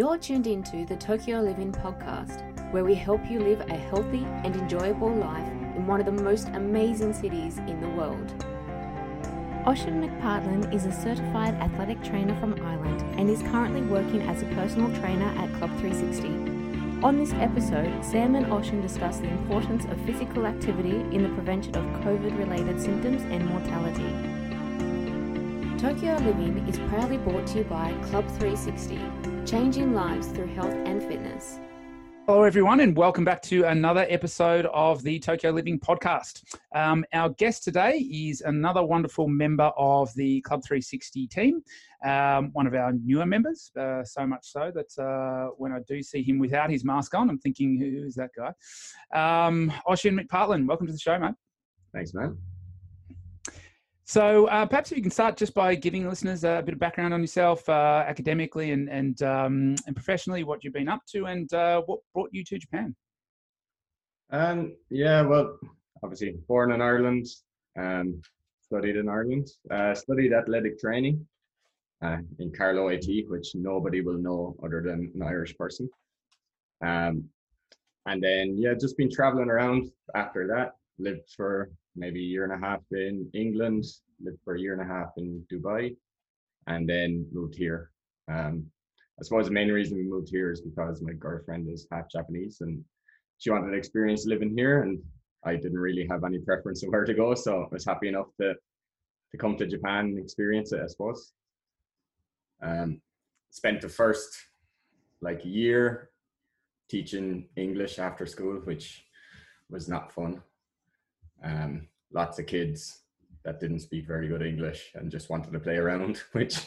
You're tuned into the Tokyo Living podcast, where we help you live a healthy and enjoyable life in one of the most amazing cities in the world. Oisin McPartlin is a certified athletic trainer from Ireland and is currently working as a personal trainer at Club 360. On this episode, Sam and Oisin discuss the importance of physical activity in the prevention of COVID related symptoms and mortality. Tokyo Living is proudly brought to you by Club 360, changing lives through health and fitness. Hello, everyone, and welcome back to another episode of the Tokyo Living podcast. Um, our guest today is another wonderful member of the Club 360 team, um, one of our newer members, uh, so much so that uh, when I do see him without his mask on, I'm thinking, who is that guy? Um, Oisin McPartlin, welcome to the show, mate. Thanks, man. So uh, perhaps if you can start just by giving listeners a bit of background on yourself, uh, academically and and um, and professionally, what you've been up to, and uh, what brought you to Japan. Um, yeah, well, obviously born in Ireland, um, studied in Ireland, uh, studied athletic training uh, in Carlow IT, which nobody will know other than an Irish person. Um, and then yeah, just been traveling around after that. Lived for maybe a year and a half in England, lived for a year and a half in Dubai, and then moved here. Um, I suppose the main reason we moved here is because my girlfriend is half Japanese and she wanted to experience living here, and I didn't really have any preference of where to go, so I was happy enough to to come to Japan and experience it. I suppose. Um, spent the first like year teaching English after school, which was not fun um, lots of kids that didn't speak very good English and just wanted to play around, which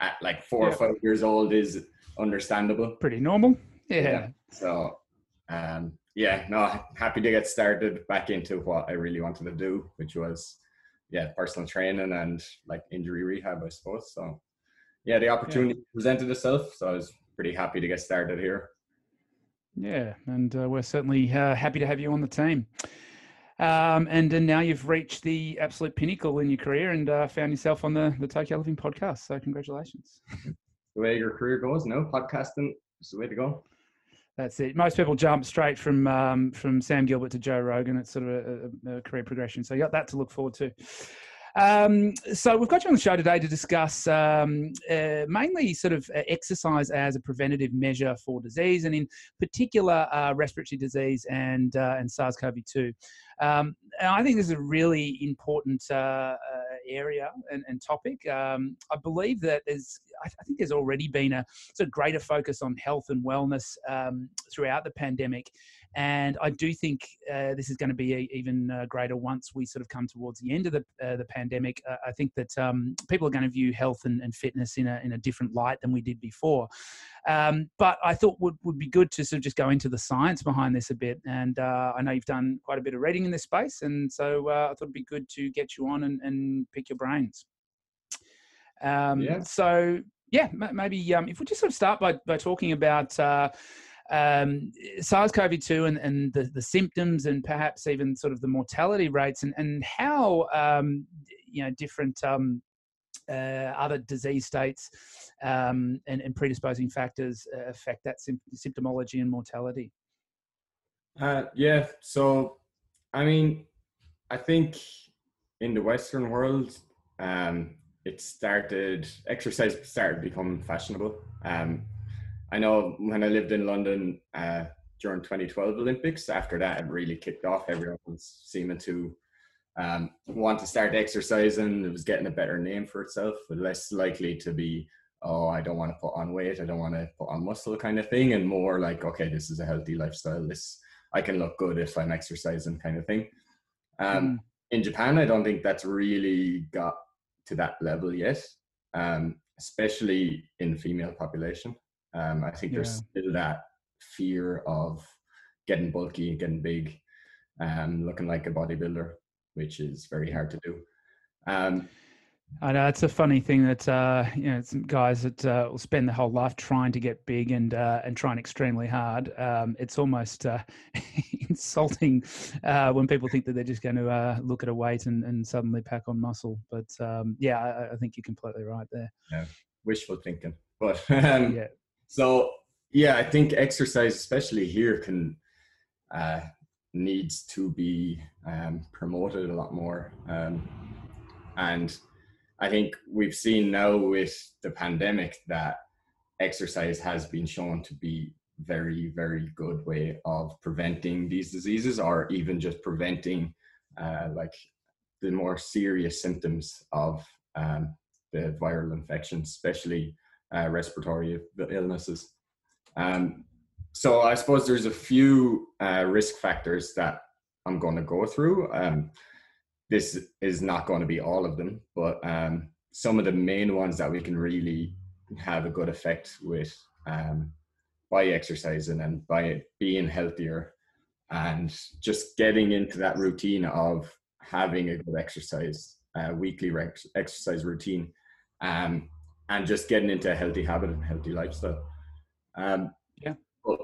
at like four yeah. or five years old is understandable. Pretty normal. Yeah. yeah. So, um, yeah, no, happy to get started back into what I really wanted to do, which was, yeah, personal training and like injury rehab, I suppose. So, yeah, the opportunity yeah. presented itself. So I was pretty happy to get started here. Yeah, and uh, we're certainly uh, happy to have you on the team. Um, and, and now you've reached the absolute pinnacle in your career and uh, found yourself on the, the Tokyo Living podcast. So congratulations. The way your career goes, no podcasting is the way to go. That's it. Most people jump straight from um, from Sam Gilbert to Joe Rogan. It's sort of a, a, career progression. So you got that to look forward to. Um, so we've got you on the show today to discuss um, uh, mainly sort of uh, exercise as a preventative measure for disease, and in particular uh, respiratory disease and uh, and SARS-CoV-2. Um, and I think this is a really important uh, uh, area and, and topic. Um, I believe that there's, I think there's already been a sort of greater focus on health and wellness um, throughout the pandemic. And I do think uh, this is going to be even uh, greater once we sort of come towards the end of the, uh, the pandemic. Uh, I think that um, people are going to view health and, and, fitness in a, in a different light than we did before. Um, but I thought would would be good to sort of just go into the science behind this a bit. And uh, I know you've done quite a bit of reading in this space, and so uh, I thought it'd be good to get you on and, and pick your brains. Um, yeah. So yeah, maybe um, if we just sort of start by by talking about. Um, SARS-CoV-2 and, and the, the symptoms and perhaps even sort of the mortality rates and, and how um, you know different um, uh, other disease states um, and, and, predisposing factors uh, affect that symptomology and mortality? Uh, yeah, so I mean, I think in the Western world, um, it started exercise started becoming fashionable. Um, I know when I lived in London uh, during 2012 Olympics, after that it really kicked off. Everyone was seeming to um, want to start exercising. It was getting a better name for itself, but less likely to be, oh, I don't want to put on weight, I don't want to put on muscle kind of thing, and more like, okay, this is a healthy lifestyle. This I can look good if I'm exercising kind of thing. Um, mm. In Japan, I don't think that's really got to that level yet, um, especially in the female population. Um, I think yeah. there's still that fear of getting bulky, getting big, um, looking like a bodybuilder which is very hard to do. Um, I know it's a funny thing that uh, you know some guys that uh, will spend their whole life trying to get big and uh, and trying extremely hard. Um, it's almost uh, insulting uh, when people think that they're just going to uh, look at a weight and, and suddenly pack on muscle. But um, yeah, I, I, think you're completely right there. Yeah, wishful thinking. But um, yeah. So yeah, I think exercise, especially here, can uh, needs to be um, promoted a lot more. Um, and I think we've seen now with the pandemic that exercise has been shown to be very very good way of preventing these diseases or even just preventing uh, like the more serious symptoms of um, the viral infections especially uh, respiratory illnesses. Um, so i suppose there's a few uh, risk factors that i'm going to go through. Um, this is not going to be all of them but um, some of the main ones that we can really have a good effect with um, by exercising and by being healthier and just getting into that routine of having a good exercise uh, weekly exercise routine. Um, and just getting into a healthy habit and healthy lifestyle um, yeah but,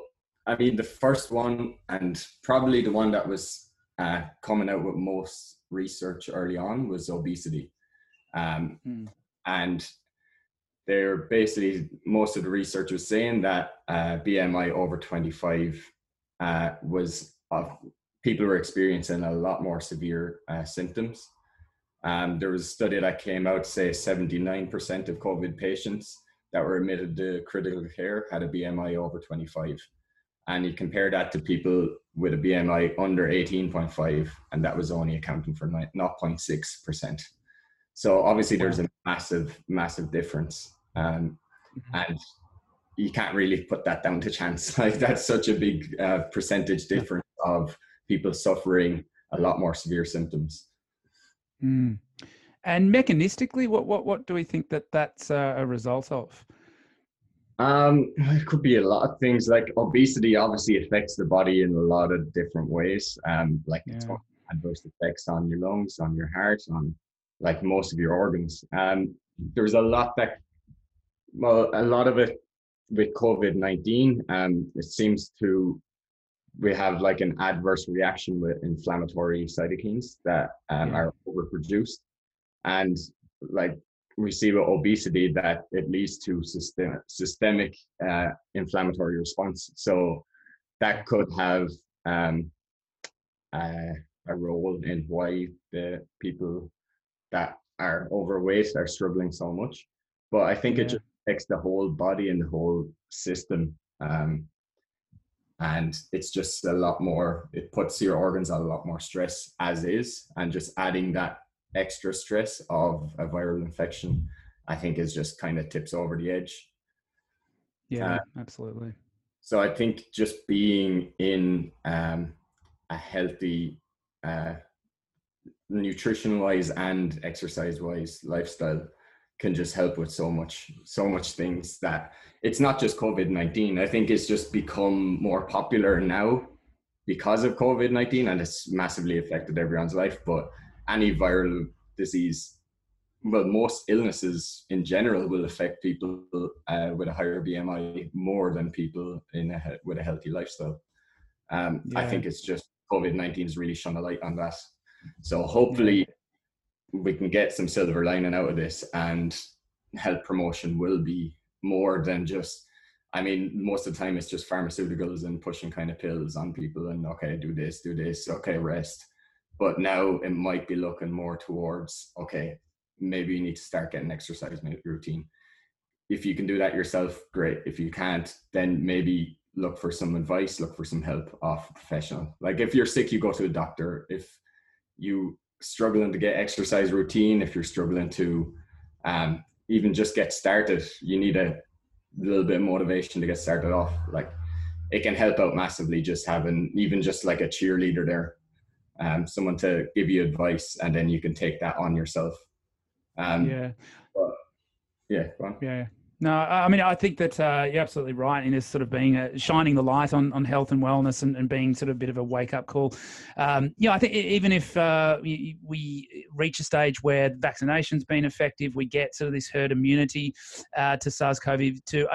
i mean the first one and probably the one that was uh, coming out with most research early on was obesity um, mm. and they're basically most of the research was saying that uh, BMI over 25 uh, was uh, people were experiencing a lot more severe uh, symptoms. Um, there was a study that came out say 79% of COVID patients that were admitted to critical care had a BMI over 25. And you compare that to people with a BMI under 18.5, and that was only accounting for 0.6%. So obviously, there's a massive, massive difference um, mm-hmm. and you can't really put that down to chance. Like that's such a big uh, percentage difference of people suffering a lot more severe symptoms. Mm. And mechanistically, what what what do we think that that's a result of? Um, it could be a lot of things. Like obesity, obviously affects the body in a lot of different ways. Um, like yeah. adverse effects on your lungs, on your heart, on like most of your organs. Um, there's a lot that well, a lot of it with COVID 19, um, it seems to, we have like an adverse reaction with inflammatory cytokines that um, yeah. are overproduced. And like we see with obesity that it leads to system, systemic uh, inflammatory response. So that could have um, uh, a role in why the people that are overweight are struggling so much. But I think yeah. it just affects the whole body and the whole system. Um, and it's just a lot more, it puts your organs on a lot more stress as is. And just adding that extra stress of a viral infection, I think is just kind of tips over the edge. Yeah, uh, absolutely. So I think just being in um, a healthy, uh, nutrition wise and exercise wise lifestyle can just help with so much so much things that it's not just covid-19 i think it's just become more popular now because of covid-19 and it's massively affected everyone's life. But any viral disease well most illnesses in general will affect people uh, with a higher bmi more than people in a, with a healthy lifestyle. Um, yeah. i think it's just covid-19 has really shone a light on that. So hopefully we can get some silver lining out of this and health promotion will be more than just I mean, most of the time it's just pharmaceuticals and pushing kind of pills on people and okay, do this, do this, okay, rest. But now it might be looking more towards okay, maybe you need to start getting exercise routine. If you can do that yourself, great. If you can't, then maybe look for some advice, look for some help off a professional. Like if you're sick, you go to a doctor. If you struggling to get exercise routine, if you're struggling to um, even just get started, you need a little bit of motivation to get started off. Like it can help out massively just having even just like a cheerleader there, um, someone to give you advice, and then you can take that on yourself. Um, yeah. But, yeah. Yeah. No, I mean, I think that uh, you're absolutely right in this sort of being a, shining the light on, on health and wellness and, and being sort of a bit of a wake up call. Um, yeah, I think even if uh, we, we, reach a stage where vaccination's been effective, we get sort of this herd immunity uh, to SARS-CoV-2.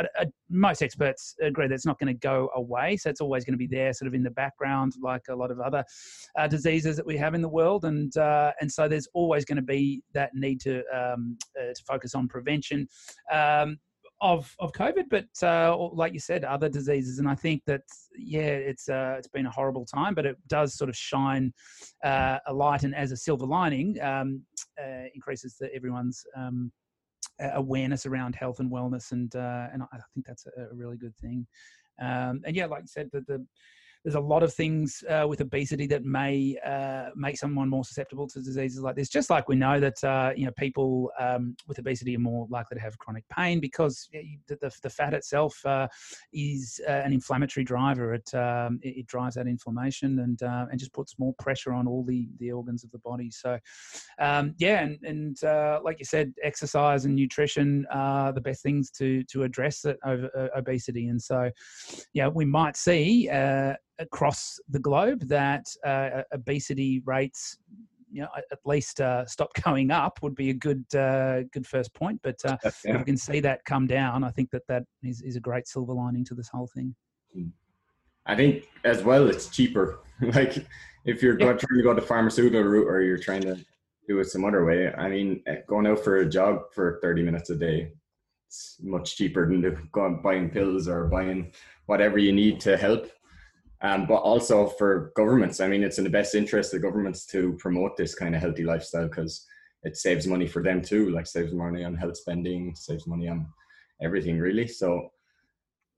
most experts agree that it's not going to go away, so it's always going to be there, sort of in the background, like a lot of other uh, diseases that we have in the world, and uh, and so there's always going to be that need to um, uh, to focus on prevention. Um, of of COVID, but uh, like you said, other diseases. And I think that yeah, it's uh, it's been a horrible time, but it does sort of shine uh, a light, and as a silver lining, um, uh, increases the, everyone's um, awareness around health and wellness, and uh, and I think that's a, really good thing. Um, and yeah, like you said, the, the there's a lot of things uh, with obesity that may uh, make someone more susceptible to diseases like this. Just like we know that uh, you know people um, with obesity are more likely to have chronic pain because the, the, the fat itself uh, is uh, an inflammatory driver. It, um, it, it drives that inflammation and uh, and just puts more pressure on all the the organs of the body. So um, yeah, and, and like you said, exercise and nutrition are the best things to to address it over obesity. And so yeah, we might see across the globe that uh, obesity rates you know, at least uh, stop going up would be a good uh, good first point. But uh, yeah. if we can see that come down, I think that that is, is a great silver lining to this whole thing. Hmm. I think as well, it's cheaper. like if you're yeah. trying to go the pharmaceutical route or you're trying to do it some other way. I mean, eh, going out for a jog for 30 minutes a day, it's much cheaper than going buying pills or buying whatever you need to help um, but also for governments. I mean, it's in the best interest of governments to promote this kind of healthy lifestyle because it saves money for them too, like saves money on health spending, saves money on everything really. So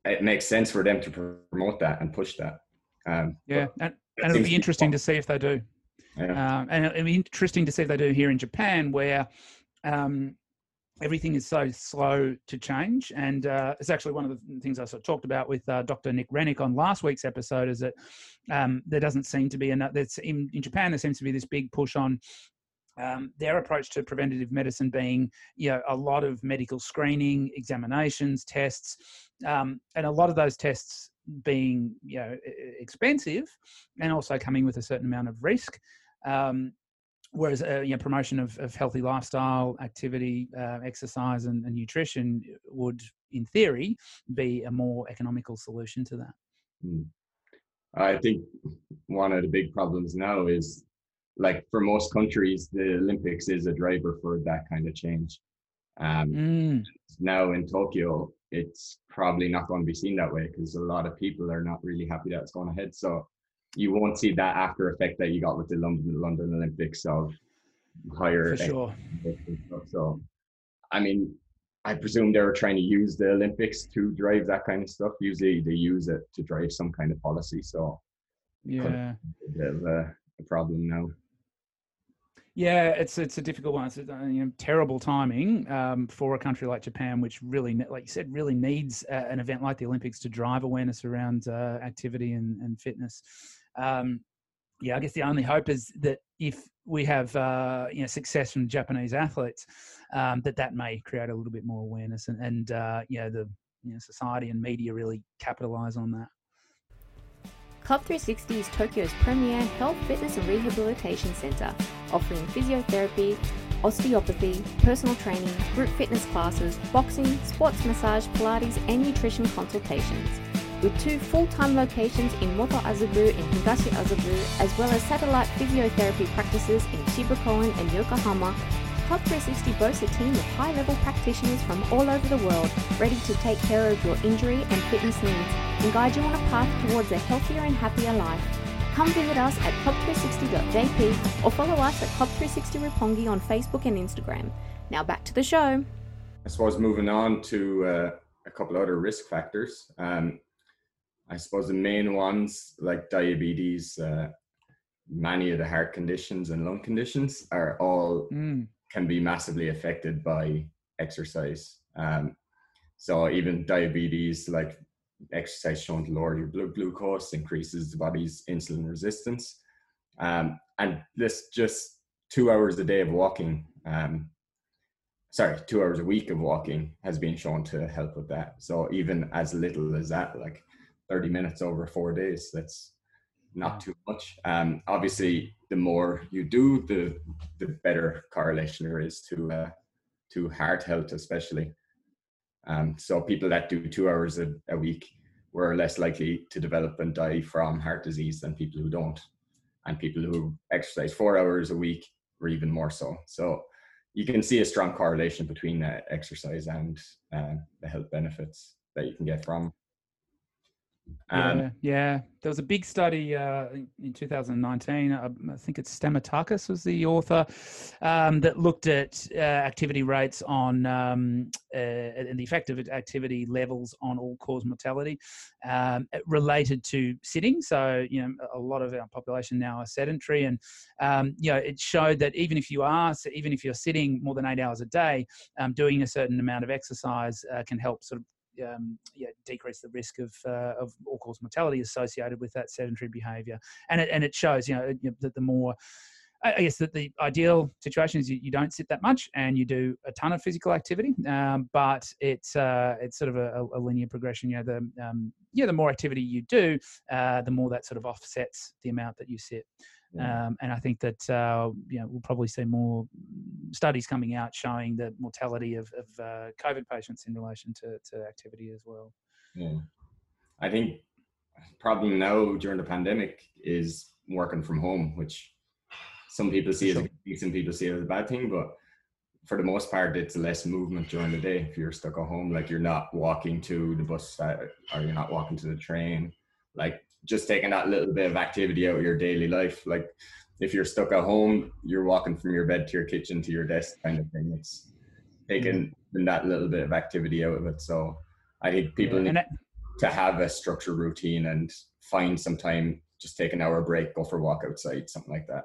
it makes sense for them to promote that and push that. Um, yeah, and, and it'll be interesting to see if they do. Yeah. Um, and it'll be interesting to see if they do here in Japan, where um, everything is so slow to change. And uh, it's actually one of the things I sort of talked about with uh, Dr. Nick Rennick on last week's episode is that um, there doesn't seem to be enough, that's in, in Japan, there seems to be this big push on um, their approach to preventative medicine being, you know, a lot of medical screening, examinations, tests, um, and a lot of those tests being, you know, expensive and also coming with a certain amount of risk. Um, whereas uh, you know, promotion of, of healthy lifestyle, activity, uh, exercise, and, and, nutrition would, in theory, be a more economical solution to that. Hmm. I think one of the big problems now is, like for most countries, the Olympics is a driver for that kind of change. Um, mm. Now in Tokyo, it's probably not going to be seen that way because a lot of people are not really happy that it's going ahead. So you won't see that after effect that you got with the London London Olympics of higher. For sure. So, I mean, I presume they were trying to use the Olympics to drive that kind of stuff. Usually, they use it to drive some kind of policy. So, yeah, a bit of a, problem now. Yeah, it's it's a difficult one. It's uh, you know, terrible timing um, for a country like Japan, which really, like you said, really needs uh, an event like the Olympics to drive awareness around uh, activity and, and fitness. Um, yeah, I guess the only hope is that if we have uh, you know success from Japanese athletes, um, that that may create a little bit more awareness and and uh, you know the you know, society and media really capitalize on that. Club 360 is Tokyo's premier health, fitness, and rehabilitation centre, offering physiotherapy, osteopathy, personal training, group fitness classes, boxing, sports massage, Pilates, and nutrition consultations with two full-time locations in Moto Azabu and Higashi Azabu, as well as satellite physiotherapy practices in Shibakoen and Yokohama. Club 360 boasts a team of high-level practitioners from all over the world, ready to take care of your injury and fitness needs and guide you on a path towards a healthier and happier life. Come visit us at club360.jp or follow us at Club360 Roppongi on Facebook and Instagram. Now back to the show. I suppose moving on to uh, a couple other risk factors. Um, I suppose the main ones like diabetes, uh, many of the heart conditions and lung conditions are all mm. can be massively affected by exercise. Um, so even diabetes, like exercise shown to lower your blood glucose, increases the body's insulin resistance. Um, and this just two hours a day of walking, um, sorry, two hours a week of walking has been shown to help with that. So even as little as that, like 30 minutes over four days. That's not too much. Um, obviously, the more you do, the the better correlation there is to uh, to heart health, especially. Um, so people that do two hours a, a week were less likely to develop and die from heart disease than people who don't, and people who exercise four hours a week were even more so. So you can see a strong correlation between uh, exercise and uh, the health benefits that you can get from um, yeah, yeah, there was a big study uh, in 2019. I, I think it's Stamatakis was the author um, that looked at uh, activity rates on um, uh, and the effect of activity levels on all-cause mortality um, related to sitting. So you know, a lot of our population now are sedentary, and um, you know, it showed that even if you are, even if you're sitting more than eight hours a day, um, doing a certain amount of exercise uh, can help sort of um, yeah, decrease the risk of uh, of all cause mortality associated with that sedentary behaviour. And it and it shows, you know, that the more I guess that the ideal situation is you, you, don't sit that much and you do a ton of physical activity, um, but it's uh, it's sort of a, a, linear progression. You know, the um, yeah, the more activity you do, uh, the more that sort of offsets the amount that you sit. Um, and I think that uh, you know we'll probably see more studies coming out showing the mortality of, of uh, COVID patients in relation to, to activity as well. Yeah, I think problem now during the pandemic is working from home, which some people see sure. as a good some people see it as a bad thing, but for the most part, it's less movement during the day. If you're stuck at home, like you're not walking to the bus or you're not walking to the train, like just taking that little bit of activity out of your daily life. Like if you're stuck at home, you're walking from your bed to your kitchen to your desk kind of thing. It's taking mm. that little bit of activity out of it. So I think people yeah, need to have a structured routine and find some time, just take an hour break, go for a walk outside, something like that.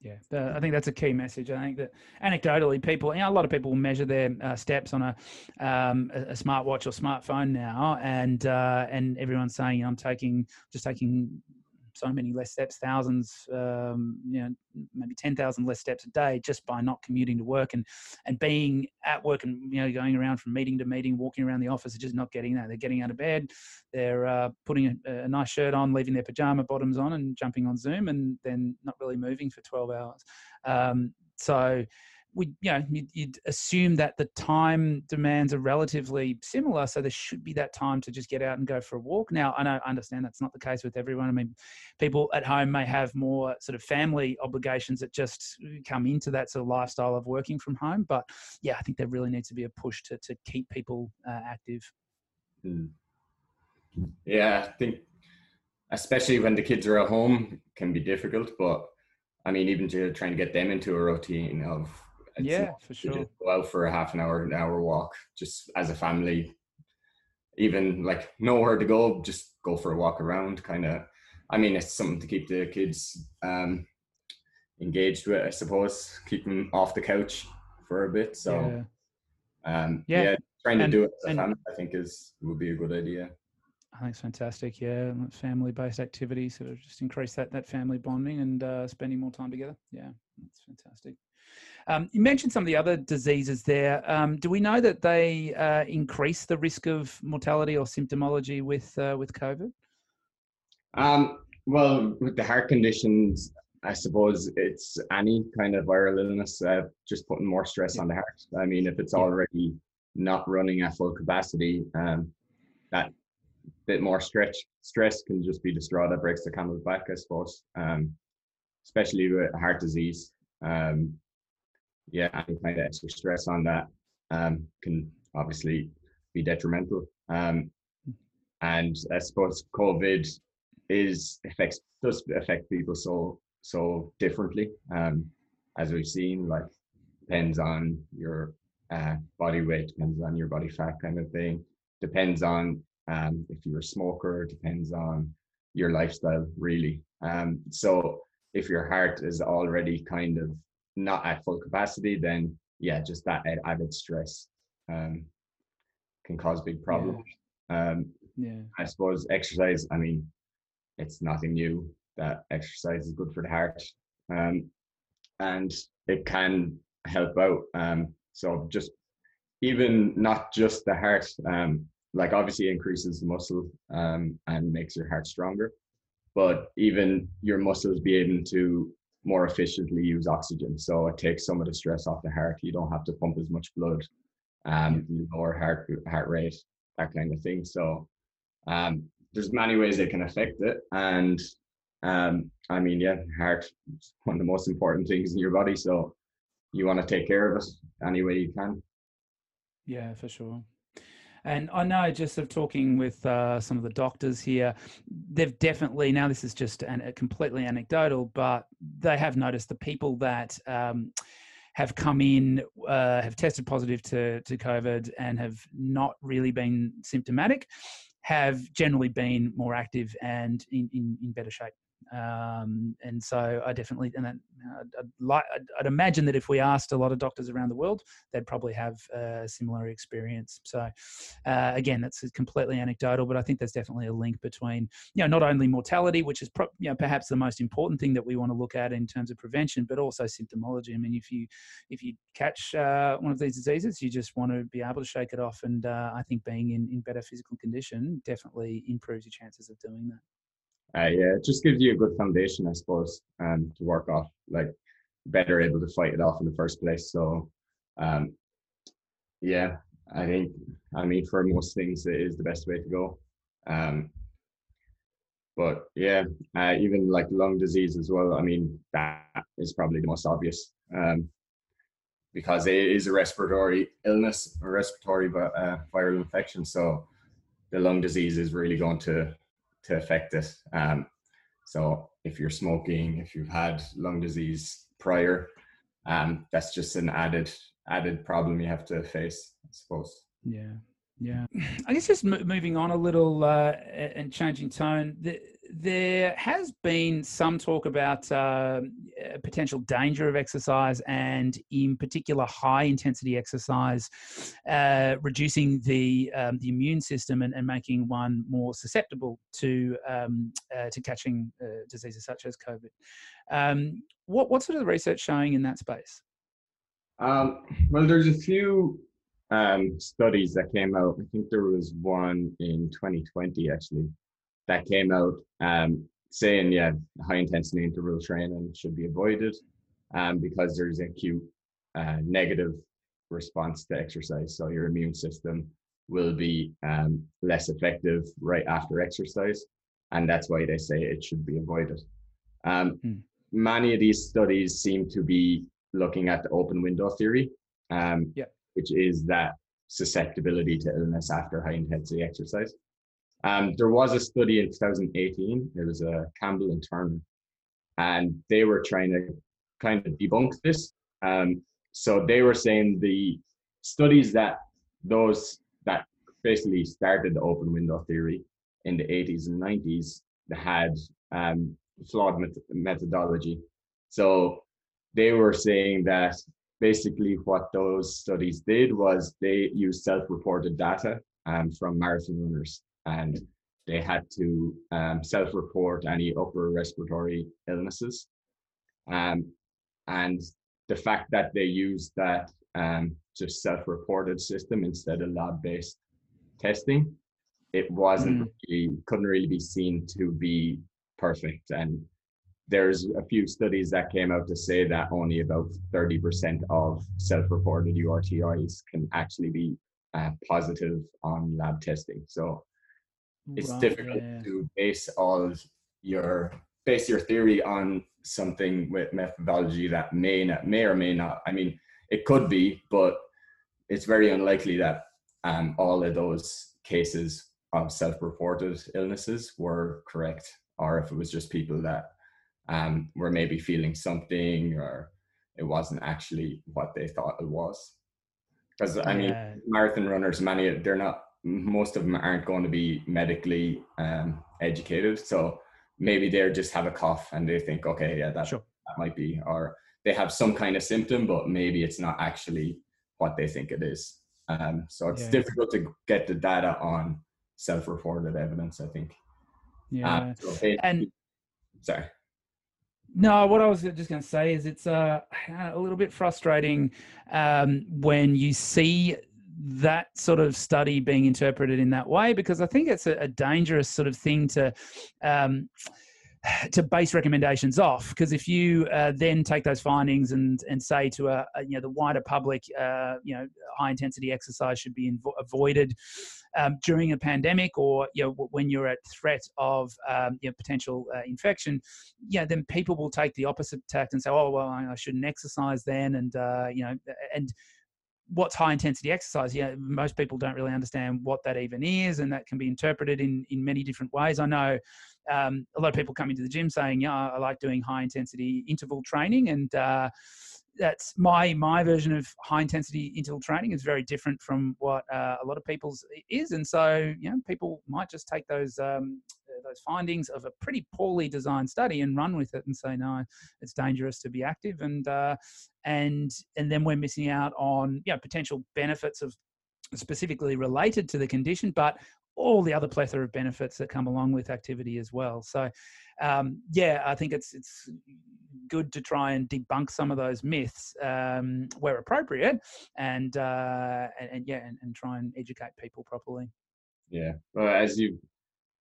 Yeah, the, I think that's a key message. I think that anecdotally, people, you know, a lot of people measure their uh, steps on a, um, a, a smartwatch or smartphone now, and uh, and everyone's saying, I'm taking just taking so many less steps, thousands, um, you know, maybe 10,000 less steps a day just by not commuting to work and, and being at work and, you know, going around from meeting to meeting, walking around the office, just not getting that. They're getting out of bed, they're uh, putting a, a, nice shirt on, leaving their pajama bottoms on and jumping on Zoom and then not really moving for 12 hours. Um, so, we you know you'd, you'd, assume that the time demands are relatively similar so there should be that time to just get out and go for a walk. Now i know I understand that's not the case with everyone. I mean people at home may have more sort of family obligations that just come into that sort of lifestyle of working from home but yeah i think there really needs to be a push to, to keep people uh, active. Mm. yeah i think especially when the kids are at home can be difficult but I mean, even to trying to get them into a routine of it's yeah, for sure. go out for a half an hour, an hour walk, just as a family. Even like nowhere to go, just go for a walk around. Kind of, I mean, it's something to keep the kids um, engaged with, I suppose. Keep them off the couch for a bit. So, yeah, um, yeah. yeah trying to and, do it as a family, I think, is would be a good idea. I think it's fantastic. Yeah, family-based activities sort of just increase that that family bonding and uh, spending more time together. Yeah, that's fantastic. Um, you mentioned some of the other diseases there. Um, do we know that they uh, increase the risk of mortality or symptomology with uh, with COVID? Um, well, with the heart conditions, I suppose it's any kind of viral illness uh, just putting more stress yeah. on the heart. I mean, if it's already not running at full capacity, um, that bit more stretch stress can just be the straw that breaks the camel's back, I suppose. Um, especially with heart disease. Um, yeah, of extra stress on that um, can obviously be detrimental. Um, and I suppose COVID is affects does affect people so so differently. Um, as we've seen, like depends on your uh, body weight, depends on your body fat kind of thing, depends on um, if you're a smoker, depends on your lifestyle really. Um, so if your heart is already kind of not at full capacity, then yeah, just that added stress um, can cause big problems. Yeah. Um, yeah. I suppose exercise. I mean, it's nothing new that exercise is good for the heart, um, and it can help out. Um, so just even not just the heart, um, like obviously increases the muscle um, and makes your heart stronger, but even your muscles be able to more efficiently use oxygen. So it takes some of the stress off the heart. You don't have to pump as much blood, um, lower heart heart rate, that kind of thing. So um, there's many ways it can affect it. And um, I mean, yeah, heart is one of the most important things in your body. So you want to take care of it any way you can. Yeah, for sure. And I know just of talking with uh, some of the doctors here, they've definitely, now this is just an, a completely anecdotal, but they have noticed the people that um, have come in, uh, have tested positive to, to COVID and have not really been symptomatic, have generally been more active and in, in, in better shape. Um, and so I definitely, and I'd, I'd, like, I'd, I'd, imagine that if we asked a lot of doctors around the world, they'd probably have a similar experience. So uh, again, that's completely anecdotal, but I think there's definitely a link between, you know, not only mortality, which is pro- you know, perhaps the most important thing that we want to look at in terms of prevention, but also symptomology. I mean, if you if you catch uh, one of these diseases, you just want to be able to shake it off, and uh, I think being in, in better physical condition definitely improves your chances of doing that uh, yeah, it just gives you a good foundation, I suppose, um, to work off. Like better able to fight it off in the first place. So, um, yeah, I think I mean for most things it is the best way to go. Um, but yeah, uh, even like lung disease as well. I mean that is probably the most obvious um, because it is a respiratory illness, a respiratory uh, viral infection. So the lung disease is really going to to affect it. Um, so if you're smoking, if you've had lung disease prior, um, that's just an added added problem you have to face, I suppose. Yeah, yeah. I guess just moving on a little uh, and changing tone. The, there has been some talk about uh, potential danger of exercise and, in particular, high intensity exercise, uh, reducing the um, the immune system and, and, making one more susceptible to um, uh, to catching uh, diseases such as COVID. Um, what what sort of research showing in that space? Um, well, there's a few um, studies that came out. I think there was one in 2020 actually that came out um, saying, yeah, high intensity interval training should be avoided um, because there's acute uh, negative response to exercise. So your immune system will be um, less effective right after exercise. And that's why they say it should be avoided. Um, hmm. Many of these studies seem to be looking at the open window theory, um, yeah. which is that susceptibility to illness after high intensity exercise. Um, there was a study in 2018. It was uh, Campbell and Turner, and they were trying to kind of debunk this. Um, so they were saying the studies that those that basically started the open window theory in the 80s and 90s had um, flawed met- methodology. So they were saying that basically what those studies did was they used self-reported data um, from marathon runners and they had to um, self-report any upper respiratory illnesses. Um, and the fact that they used that um, just self-reported system instead of lab-based testing, it wasn't mm. really, couldn't really be seen to be perfect. And there's a few studies that came out to say that only about 30% of self-reported URTIs can actually be uh, positive on lab testing. So it's right, difficult yeah. to base all your base your theory on something with methodology that may not may or may not. I mean it could be but it's very unlikely that um, all of those cases of self-reported illnesses were correct or if it was just people that um, were maybe feeling something or it wasn't actually what they thought it was. Because i mean marathon runners many they're not most of them aren't going to be medically um, educated. So maybe they just have a cough and they think, okay, yeah, that, sure. that might be, or they have some kind of symptom, but maybe it's not actually what they think it is. Um, so it's yeah. difficult to get the data on self-reported evidence, I think. Yeah. Um, so it, and sorry. No, what I was just going to say is it's uh, a little bit frustrating um, when you see that sort of study being interpreted in that way because I think it's a, a dangerous sort of thing to. Um, to base recommendations off because if you uh, then take those findings and and say to a, a you know the wider public uh, you know high intensity exercise should be invo- avoided um, during a pandemic or you know when you're at threat of um, you know, potential uh, infection yeah then people will take the opposite tact and say oh well I shouldn't exercise then and uh, you know and what's high intensity exercise? Yeah most people don't really understand what that even is and that can be interpreted in in many different ways. I know um, a lot of people come into the gym saying yeah i like doing high intensity interval training and uh, that's my my version of high intensity interval training is very different from what uh, a lot of people's is and so you know people might just take those um, those findings of a pretty poorly designed study and run with it and say no it's dangerous to be active. And uh, and and then we're missing out on you know potential benefits of specifically related to the condition but all the other plethora of benefits that come along with activity as well. So um, yeah i think it's it's good to try and debunk some of those myths um, where appropriate and, uh, and, and yeah and, and, try and educate people properly. Yeah. Well as you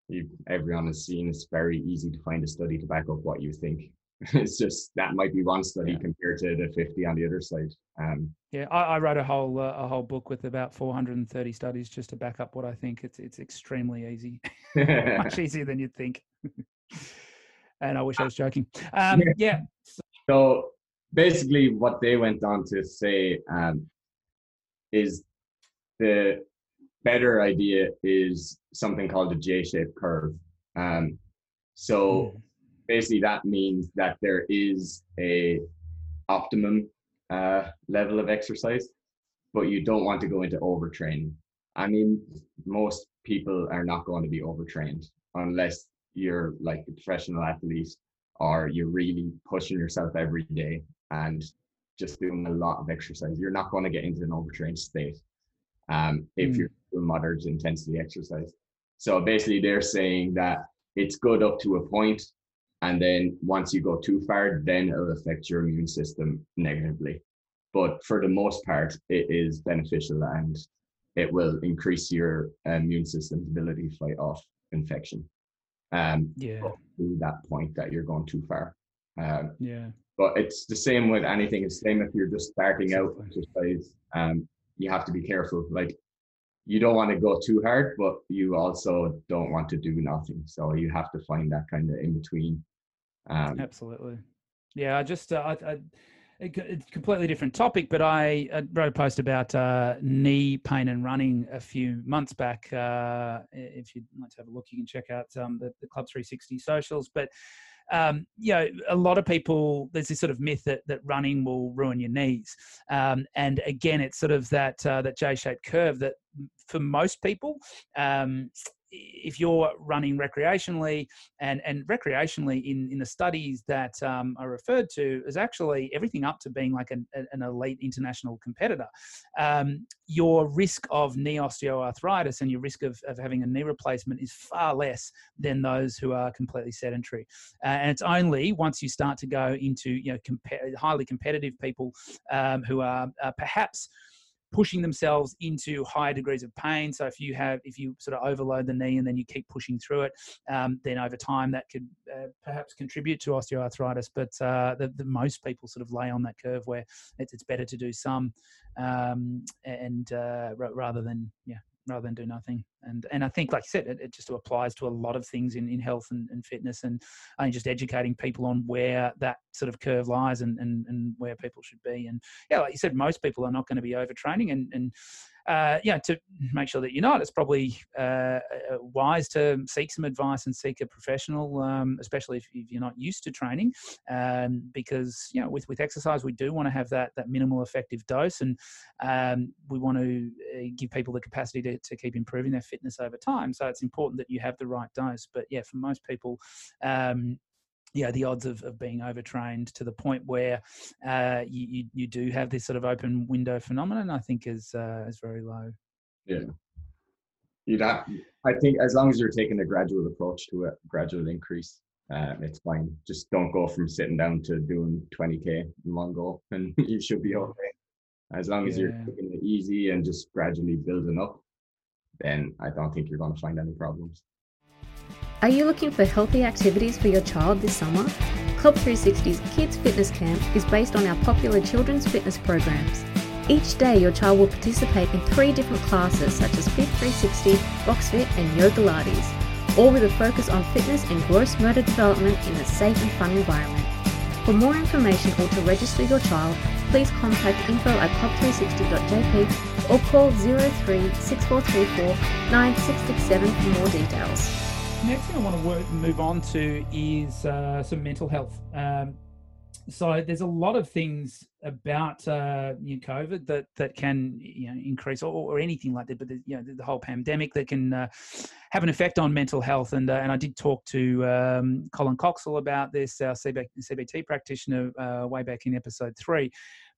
you everyone has seen it's very easy to find a study to back up what you think it's just that might be one study yeah. compared to the 50 on the other side um, yeah I, I, wrote a whole uh, a whole book with about 430 studies just to back up what i think it's it's extremely easy much easier than you'd think and I wish I was joking. Um, yeah. So basically, what they went on to say um, is the better idea is something called a J-shaped curve. Um, so mm. basically, that means that there is a optimum uh, level of exercise, but you don't want to go into overtraining. I mean, most people are not going to be overtrained unless you're like a professional athlete or you're really pushing yourself every day and just doing a lot of exercise, you're not going to get into an overtrained state um, if mm. you're moderate intensity exercise. So basically, they're saying that it's good up to a point, and then once you go too far, then it'll affect your immune system negatively. But for the most part, it is beneficial and it will increase your immune system's ability to fight off infection um, yeah. to that point that you're going too far. Um, yeah. But it's the same with anything. It's the same if you're just starting out exercise. Um, you have to be careful. Like you don't want to go too hard, but you also don't want to do nothing. So you have to find that kind of in between. Um, Absolutely. Yeah, I just uh, I, I a completely different topic, but I, wrote a post about uh, knee pain and running a few months back. Uh, if you'd like to have a look, you can check out um, the, the Club 360 socials. But um, you know, a lot of people, there's this sort of myth that, that running will ruin your knees. Um, and again, it's sort of that, uh, that J-shaped curve that for most people, um, if you're running recreationally and and recreationally in in the studies that um, are referred to is actually everything up to being like an, an elite international competitor. Um, your risk of knee osteoarthritis and your risk of, of having a knee replacement is far less than those who are completely sedentary. Uh, and it's only once you start to go into you know compa- highly competitive people um, who are uh, perhaps pushing themselves into higher degrees of pain. So if you have, if you sort of overload the knee and then you keep pushing through it, um, then over time that could uh, perhaps contribute to osteoarthritis. But uh, the, the, most people sort of lay on that curve where it's, it's better to do some um, and uh, rather than yeah rather than do nothing. And and I think, like you said, it, it just applies to a lot of things in, in health and, and fitness, and I just educating people on where that sort of curve lies and, and, and where people should be. And yeah, like you said, most people are not going to be overtraining, and and uh, yeah, to make sure that you're not, it's probably uh, uh, wise to seek some advice and seek a professional, um, especially if, if, you're not used to training, um, because you know with with exercise we do want to have that that minimal effective dose, and um, we want to uh, give people the capacity to, to keep improving their fitness over time. So it's important that you have the right dose. But yeah, for most people, um, yeah, the odds of, of being overtrained to the point where uh, you, you, you do have this sort of open window phenomenon, I think is uh, is very low. Yeah, you know, I think as long as you're taking a gradual approach to it, gradual increase, um, it's fine. Just don't go from sitting down to doing 20k in one go, and you should be okay. As long as yeah. you're taking it easy and just gradually building up, then I don't think you're going to find any problems. Are you looking for healthy activities for your child this summer? Club 360's Kids Fitness Camp is based on our popular children's fitness programs. Each day, your child will participate in three different classes such as Fit 360, BoxFit, and Yoga Lattes, all with a focus on fitness and gross motor development in a safe and fun environment. For more information or to register your child, please contact info at club360.jp or call 03 6434 9667 for more details. Next thing I want to work, move on to is uh, some mental health. Um, so there's a lot of things about uh, you know, COVID that that can you know increase or, or anything like that, but the, you know the, whole pandemic that can uh, have an effect on mental health. And uh, and I did talk to um, Colin Coxall about this, our CBT, CBT practitioner, uh, way back in episode three.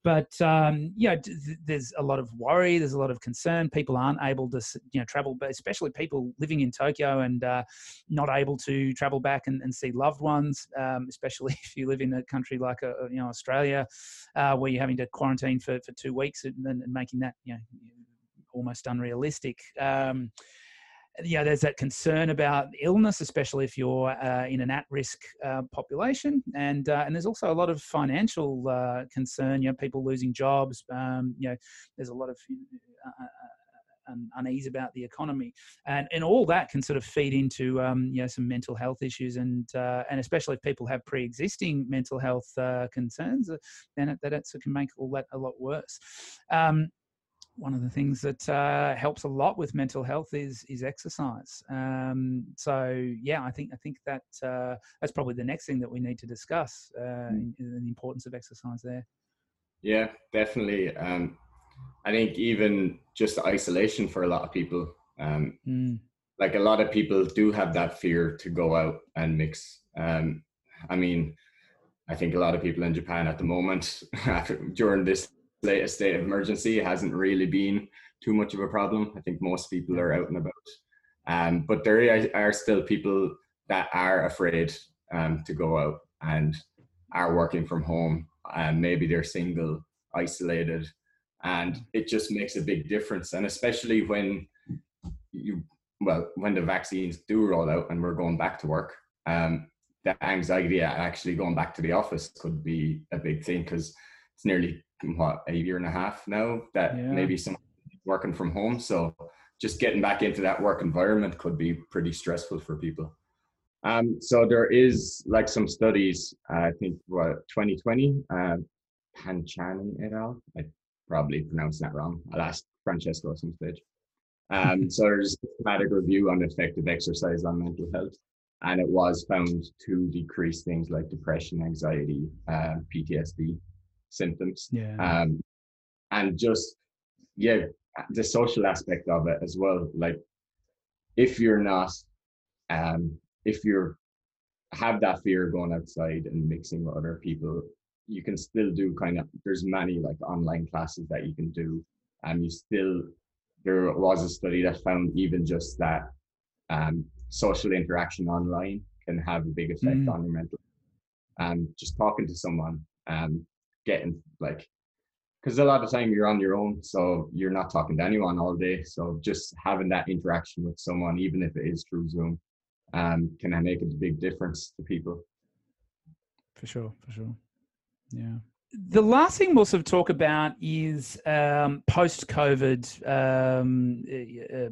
But um, you know, there's a lot of worry. There's a lot of concern. People aren't able to you know travel, but especially people living in Tokyo and uh, not able to travel back and, and see loved ones. Um, especially if you live in a country like a, uh, you know Australia, uh, where you're having to quarantine for, for two weeks and, and making that you know almost unrealistic. Um, yeah, there's that concern about illness, especially if you're uh, in an at-risk uh, population, and uh, and there's also a lot of financial uh, concern. You know, people losing jobs. Um, you know, there's a lot of uh, uh, unease about the economy, and and all that can sort of feed into um, you know some mental health issues, and and especially if people have pre-existing mental health concerns, then it, that it can make all that a lot worse. Um, one of the things that uh, helps a lot with mental health is is exercise. Um, so yeah, I think I think that uh, that's probably the next thing that we need to discuss uh, mm. the importance of exercise there. Yeah, definitely. Um, I think even just isolation for a lot of people. Um, mm. Like a lot of people do have that fear to go out and mix. Um, I mean, I think a lot of people in Japan at the moment, after during this latest state of emergency hasn't really been too much of a problem. I think most people are out and about. Um, but there are still people that are afraid um, to go out and are working from home. And maybe they're single, isolated, and it just makes a big difference. And especially when you, well, when the vaccines do roll out and we're going back to work, um, the anxiety actually going back to the office could be a big thing because it's nearly what a year and a half now that yeah. maybe some working from home. So just getting back into that work environment could be pretty stressful for people. Um, so there is like some studies, uh, I think what 2020, uh, Panchani et al. I probably pronounced that wrong. I'll ask Francesco at some stage. Um, so there's a systematic review on effective exercise on mental health, and it was found to decrease things like depression, anxiety, uh, PTSD, symptoms. Yeah. Um, and just yeah, the social aspect of it as well. Like if you're not, um, if you're have that fear going outside and mixing with other people, you can still do kind of. There's many like online classes that you can do, and you still. There was a study that found even just that um, social interaction online can have a big effect mm. on your mental. And just talking to someone, um, getting like because a lot of time you're on your own so you're not talking to anyone all day. So just having that interaction with someone even if it is through zoom um, can make a big difference to people. For sure for sure. Yeah. The last thing we'll sort of talk about is um, post covid um, uh,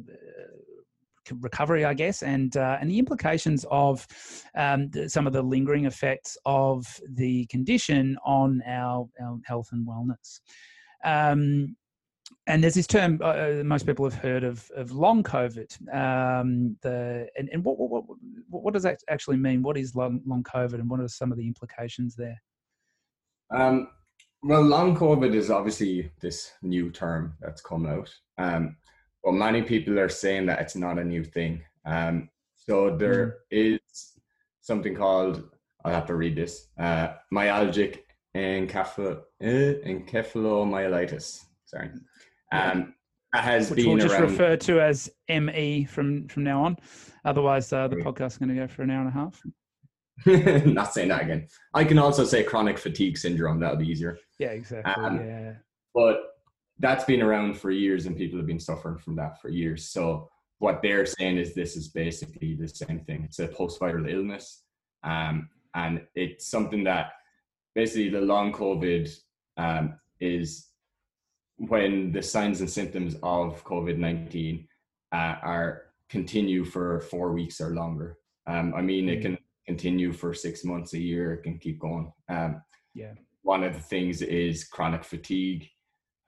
recovery, I guess, and uh, and the implications of um, the, some of the lingering effects of the condition on our, our health and wellness. Um, and there's this term uh, uh most people have heard of of long COVID. Um, the and, and what, what, what does that actually mean? What is long long COVID, and what are some of the implications there? Um, well, long COVID is obviously this new term that's come out. Um, but many people are saying that it's not a new thing. Um, so there mm. is something called I'll have to read this uh, myalgic encephalo, uh, encephalomyelitis. Sorry, um, that has Which been we'll just around... refer to as ME from from now on. Otherwise, uh, the podcast is going to go for an hour and a half. not saying that again. I can also say chronic fatigue syndrome. That'll be easier. Yeah, exactly. Um, yeah. But that's been around for years and people have been suffering from that for years. So what they're saying is this is basically the same thing. It's a post-viral illness, um, and it's something that basically the long COVID um, is when the signs and symptoms of COVID nineteen uh, are continue for four weeks or longer. Um, I mean, it mm. can continue for six months, a year. It can keep going. Um, yeah. One of the things is chronic fatigue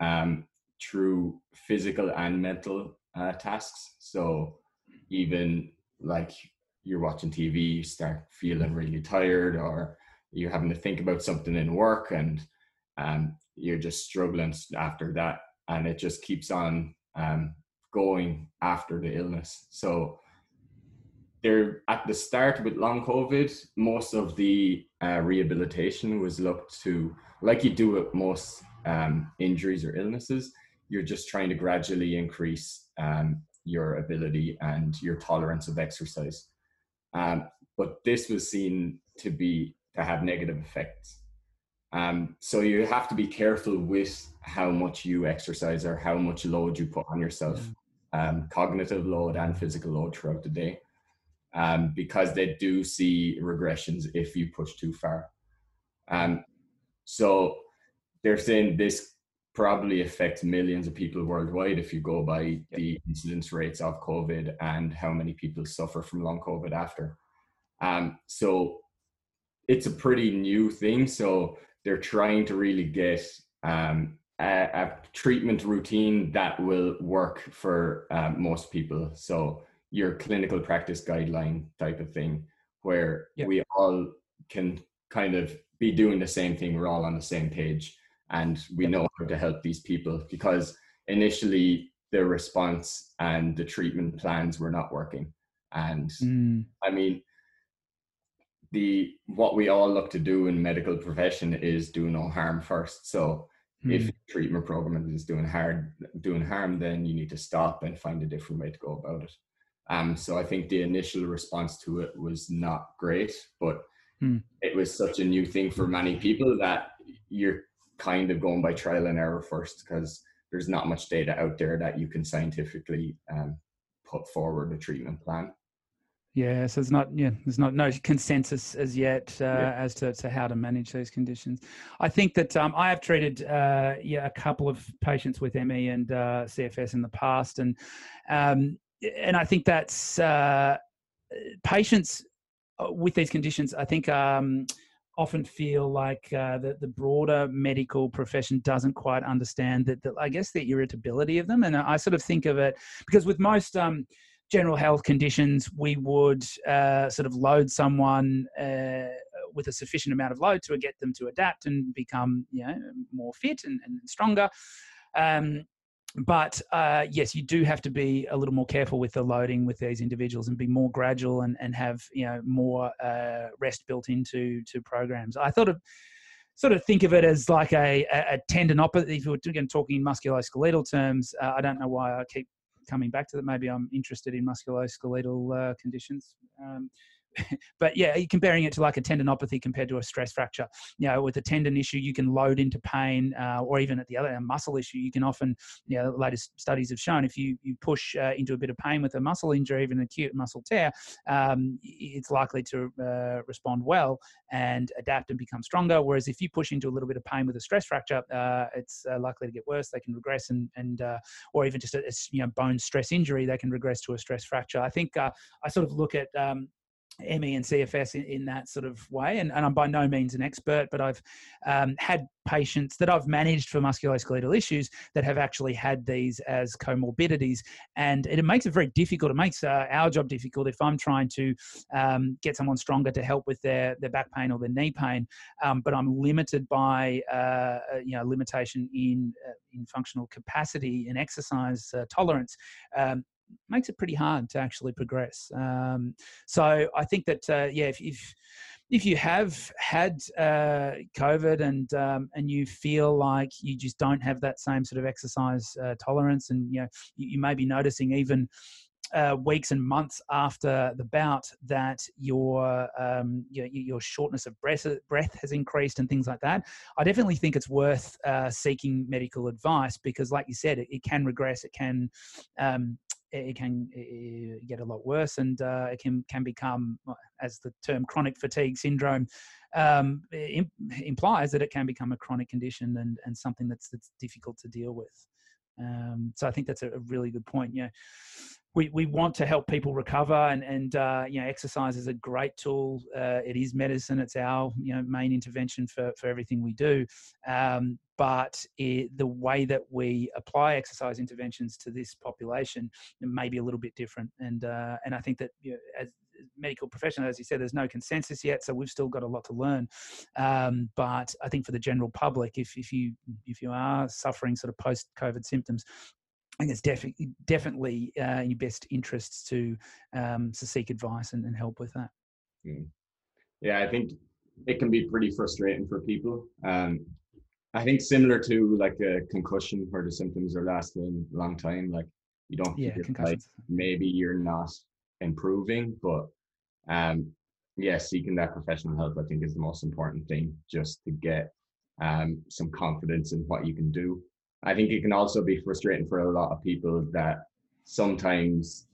um, through physical and mental uh, tasks. So even like you're watching TV, you start feeling really tired, or you're having to think about something in work, and um, you're just struggling after that, and it just keeps on um, going after the illness. So there at the start with long COVID, most of the uh, rehabilitation was looked to like you do with most um, injuries or illnesses. You're just trying to gradually increase um, your ability and your tolerance of exercise. Um, but this was seen to be to have negative effects. Um, so you have to be careful with how much you exercise or how much load you put on yourself, um, cognitive load and physical load throughout the day, um, because they do see regressions if you push too far. Um, so they're saying this probably affects millions of people worldwide if you go by the incidence rates of COVID and how many people suffer from long COVID after. Um, so it's a pretty new thing. So they're trying to really get um, a, a, treatment routine that will work for um, most people. So your clinical practice guideline type of thing, where we all can kind of be doing the same thing. We're all on the same page, and we know how to help these people because initially the response and the treatment plans were not working. And mm. I mean, the what we all look to do in medical profession is do no harm first. So mm. if treatment program is doing hard doing harm, then you need to stop and find a different way to go about it. Um, so I think the initial response to it was not great, but mm. it was such a new thing for many people that you're kind of going by trial and error first because there's not much data out there that you can scientifically um, put forward a treatment plan. Yeah, so there's not yeah, there's not no consensus as yet uh, yeah. as to, to how to manage those conditions. I think that um, I have treated uh, yeah a couple of patients with ME and uh, CFS in the past, and um, and I think that's uh, patients uh, with these conditions. I think. Um, often feel like uh, the, the broader medical profession doesn't quite understand that, that, I guess the irritability of them. And I sort of think of it because with most um, general health conditions, we would uh, sort of load someone uh, with a sufficient amount of load to get them to adapt and become, you know, more fit and, and stronger. Um, but uh, yes, you do have to be a little more careful with the loading with these individuals and be more gradual and, and have you know more uh, rest built into to programs. I thought of sort of think of it as like a, a tendinopathy. If we're again talking in musculoskeletal terms, uh, I don't know why I keep coming back to that. Maybe I'm interested in musculoskeletal uh, conditions. Um, but yeah, comparing it to like a tendinopathy compared to a stress fracture. You know, with a tendon issue, you can load into pain, uh, or even at the other end, muscle issue, you can often, you know, latest studies have shown if you you push uh, into a bit of pain with a muscle injury, even an acute muscle tear, um, it's likely to uh, respond well and adapt and become stronger. Whereas if you push into a little bit of pain with a stress fracture, uh, it's uh, likely to get worse. They can regress and and uh, or even just a, a, you know bone stress injury, they can regress to a stress fracture. I think I sort of look at um, ME and CFS in, in, that sort of way. And, and, I'm by no means an expert, but I've um, had patients that I've managed for musculoskeletal issues that have actually had these as comorbidities. And it, makes it very difficult. It makes uh, our job difficult if I'm trying to um, get someone stronger to help with their, their back pain or their knee pain, um, but I'm limited by, uh, you know, limitation in, uh, in functional capacity and exercise uh, tolerance. Makes it pretty hard to actually progress. Um, so I think that uh, yeah, if, if, if you have had uh, COVID and um, and you feel like you just don't have that same sort of exercise uh, tolerance, and you know you, you may be noticing even uh, weeks and months after the bout that your um, your, your, shortness of breath, breath has increased and things like that. I definitely think it's worth uh, seeking medical advice because, like you said, it, it can regress. It can um, it can get a lot worse, and uh, it can can become, as the term chronic fatigue syndrome um, implies, that it can become a chronic condition and and something that's that's difficult to deal with. Um, so I think that's a really good point. Yeah we, we want to help people recover and, and uh, you know exercise is a great tool. Uh, it is medicine. It's our you know main intervention for, for everything we do. Um, but it, the way that we apply exercise interventions to this population may be a little bit different. And uh, and I think that you know, as medical professionals, as you said, there's no consensus yet, so we've still got a lot to learn. Um, but I think for the general public, if if you if you are suffering sort of post COVID symptoms, I think it's definitely definitely uh, in your best interests to um, to seek advice and, and help with that. Hmm. Yeah, I think it can be pretty frustrating for people. Um, I think similar to like a concussion where the symptoms are lasting a long time. Like you don't yeah, like maybe you're not improving, but um, yeah, seeking that professional help I think is the most important thing, just to get um, some confidence in what you can do I think it can also be frustrating for a lot of people that sometimes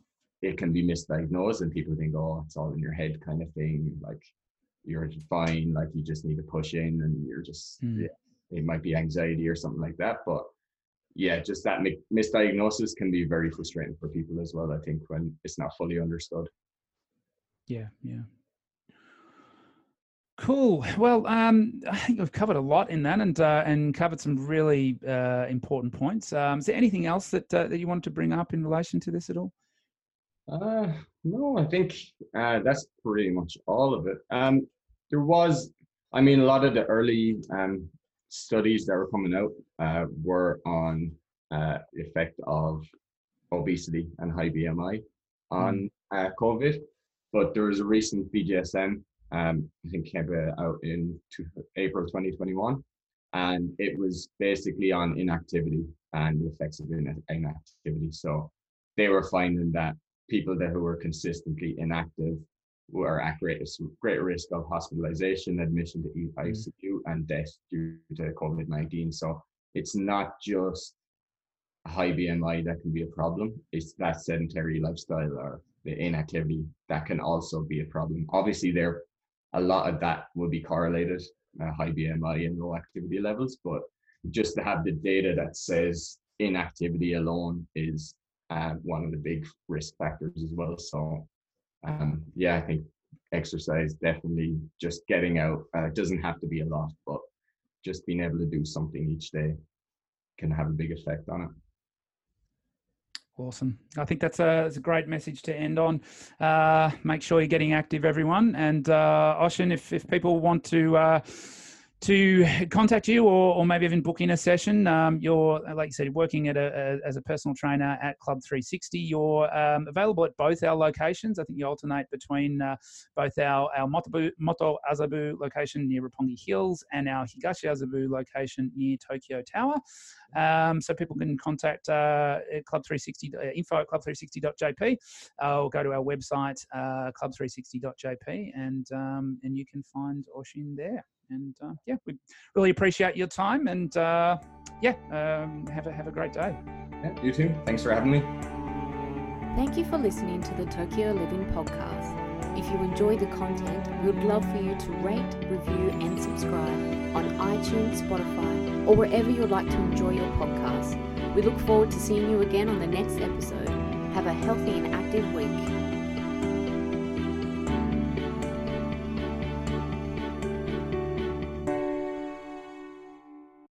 it can be misdiagnosed and people think, oh, it's all in your head kind of thing. Like you're fine, like you just need to push in and you're just, mm. yeah, it might be anxiety or something like that. But yeah, just that misdiagnosis can be very frustrating for people as well, I think, when it's not fully understood. Yeah, yeah. Cool. Well, um, I think we've covered a lot in that, and uh, and covered some really uh, important points. Um, is there anything else that uh, that you wanted to bring up in relation to this at all? Uh, no, I think uh, that's pretty much all of it. Um, there was, I mean, a lot of the early um, studies that were coming out uh, were on uh, the effect of obesity and high BMI on uh, COVID, but there was a recent BJSM um, I think came out in April 2021. And it was basically on inactivity and the effects of inactivity. So they were finding that people that who were consistently inactive were at greater, greater risk of hospitalization, admission to ICU, mm. and death due to COVID 19. So it's not just high BMI that can be a problem, it's that sedentary lifestyle or the inactivity that can also be a problem. Obviously, they're a lot of that will be correlated, uh, high BMI and low activity levels. But just to have the data that says inactivity alone is uh, one of the big risk factors as well. So, um, yeah, I think exercise definitely just getting out. Uh, doesn't have to be a lot, but just being able to do something each day can have a big effect on it. Awesome. I think that's a, that's a great message to end on. Uh, make sure you're getting active, everyone. And uh, Oisin, if, if people want to uh, to contact you or, or maybe even book in a session, um, you're, like you said, working at a, a, as a personal trainer at Club 360. You're um, available at both our locations. I think you alternate between uh, both our, our Motobu, Moto Azabu location near Roppongi Hills and our Higashi Azabu location near Tokyo Tower. Um, so people can contact uh, Club 360, uh, info at club360.jp uh, or go to our website, uh, club360.jp, and, um, and you can find Oisin there. And uh, yeah, we really appreciate your time. And uh, yeah, um, have a have a great day. Yeah, you too. Thanks for having me. Thank you for listening to the Tokyo Living podcast. If you enjoy the content, we would love for you to rate, review, and subscribe on iTunes, Spotify, or wherever you'd like to enjoy your podcast. We look forward to seeing you again on the next episode. Have a healthy and active week.